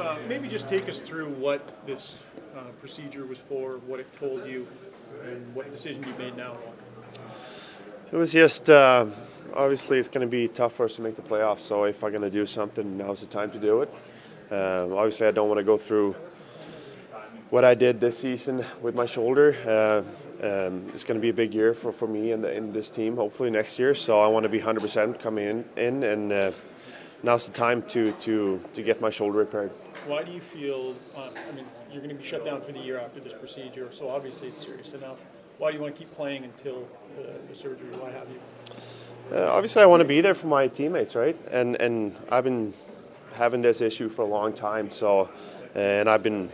uh, maybe just take us through what this uh, procedure was for, what it told you, and what decision you made now? It was just uh, obviously it's going to be tough for us to make the playoffs. So if I'm going to do something, now's the time to do it. Um, obviously, I don't want to go through what I did this season with my shoulder. Uh, um, it's going to be a big year for, for me and, the, and this team. Hopefully next year. So I want to be 100% coming in, in and uh, now's the time to, to, to get my shoulder repaired. Why do you feel? Uh, I mean, you're going to be shut down for the year after this procedure, so obviously it's serious enough. Why do you want to keep playing until the, the surgery? Why have you? Uh, obviously, I want to be there for my teammates, right? And and I've been having this issue for a long time. So, and I've been,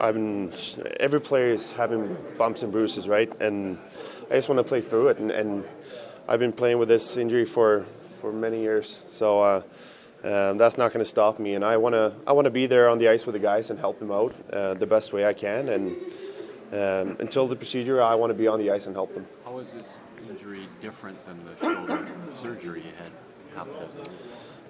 I've been. Every player is having bumps and bruises, right? And I just want to play through it. And, and I've been playing with this injury for for many years. So. Uh, um, that's not going to stop me, and I want to. I want to be there on the ice with the guys and help them out uh, the best way I can. And um, until the procedure, I want to be on the ice and help them. How is this injury different than the shoulder surgery you had happened?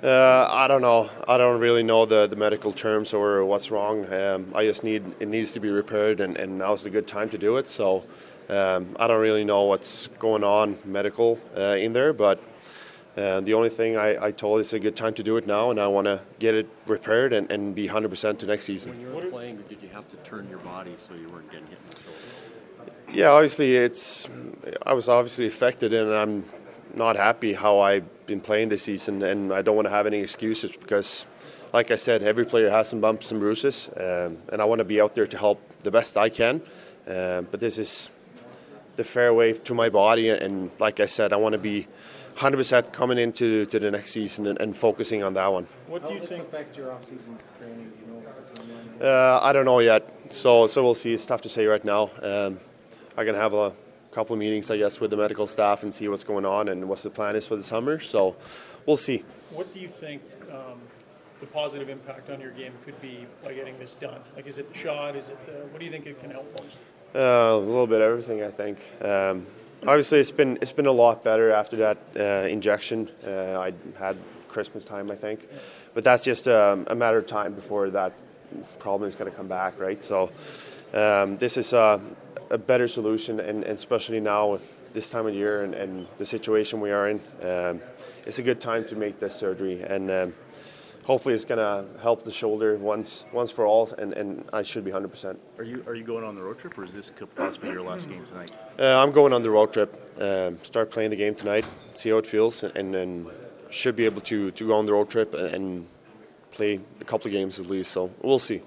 Uh, I don't know. I don't really know the, the medical terms or what's wrong. Um, I just need it needs to be repaired, and, and now's a good time to do it. So um, I don't really know what's going on medical uh, in there, but uh, the only thing I, I told is a good time to do it now, and I want to get it repaired and, and be 100% to next season. When you were playing, did you have to turn your body so you weren't getting hit in the shoulder? Yeah, obviously it's. I was obviously affected, and I'm not happy how I've been playing this season, and I don't want to have any excuses because, like I said, every player has some bumps and bruises, um, and I want to be out there to help the best I can. Uh, but this is the fairway to my body, and like I said, I want to be 100% coming into to the next season and, and focusing on that one. What do you will think? affect your off-season training? You know the? Uh, I don't know yet, so so we'll see. It's tough to say right now. Um, I can have a couple of meetings, I guess, with the medical staff and see what's going on and what the plan is for the summer. So we'll see. What do you think um, the positive impact on your game could be by getting this done? Like, is it the shot? Is it the? What do you think it can help most? Uh, a little bit of everything, I think. Um, obviously, it's been it's been a lot better after that uh, injection. Uh, I had Christmas time, I think, but that's just um, a matter of time before that problem is going to come back, right? So um, this is a, a better solution, and, and especially now with this time of year and, and the situation we are in, um, it's a good time to make this surgery, and um, hopefully it's going to help the shoulder once once for all, and, and I should be 100%. Are you are you going on the road trip, or is this could possibly your last game tonight? Uh, I'm going on the road trip. Um, start playing the game tonight. See how it feels, and then should be able to to go on the road trip and, and play a couple of games at least. So we'll see.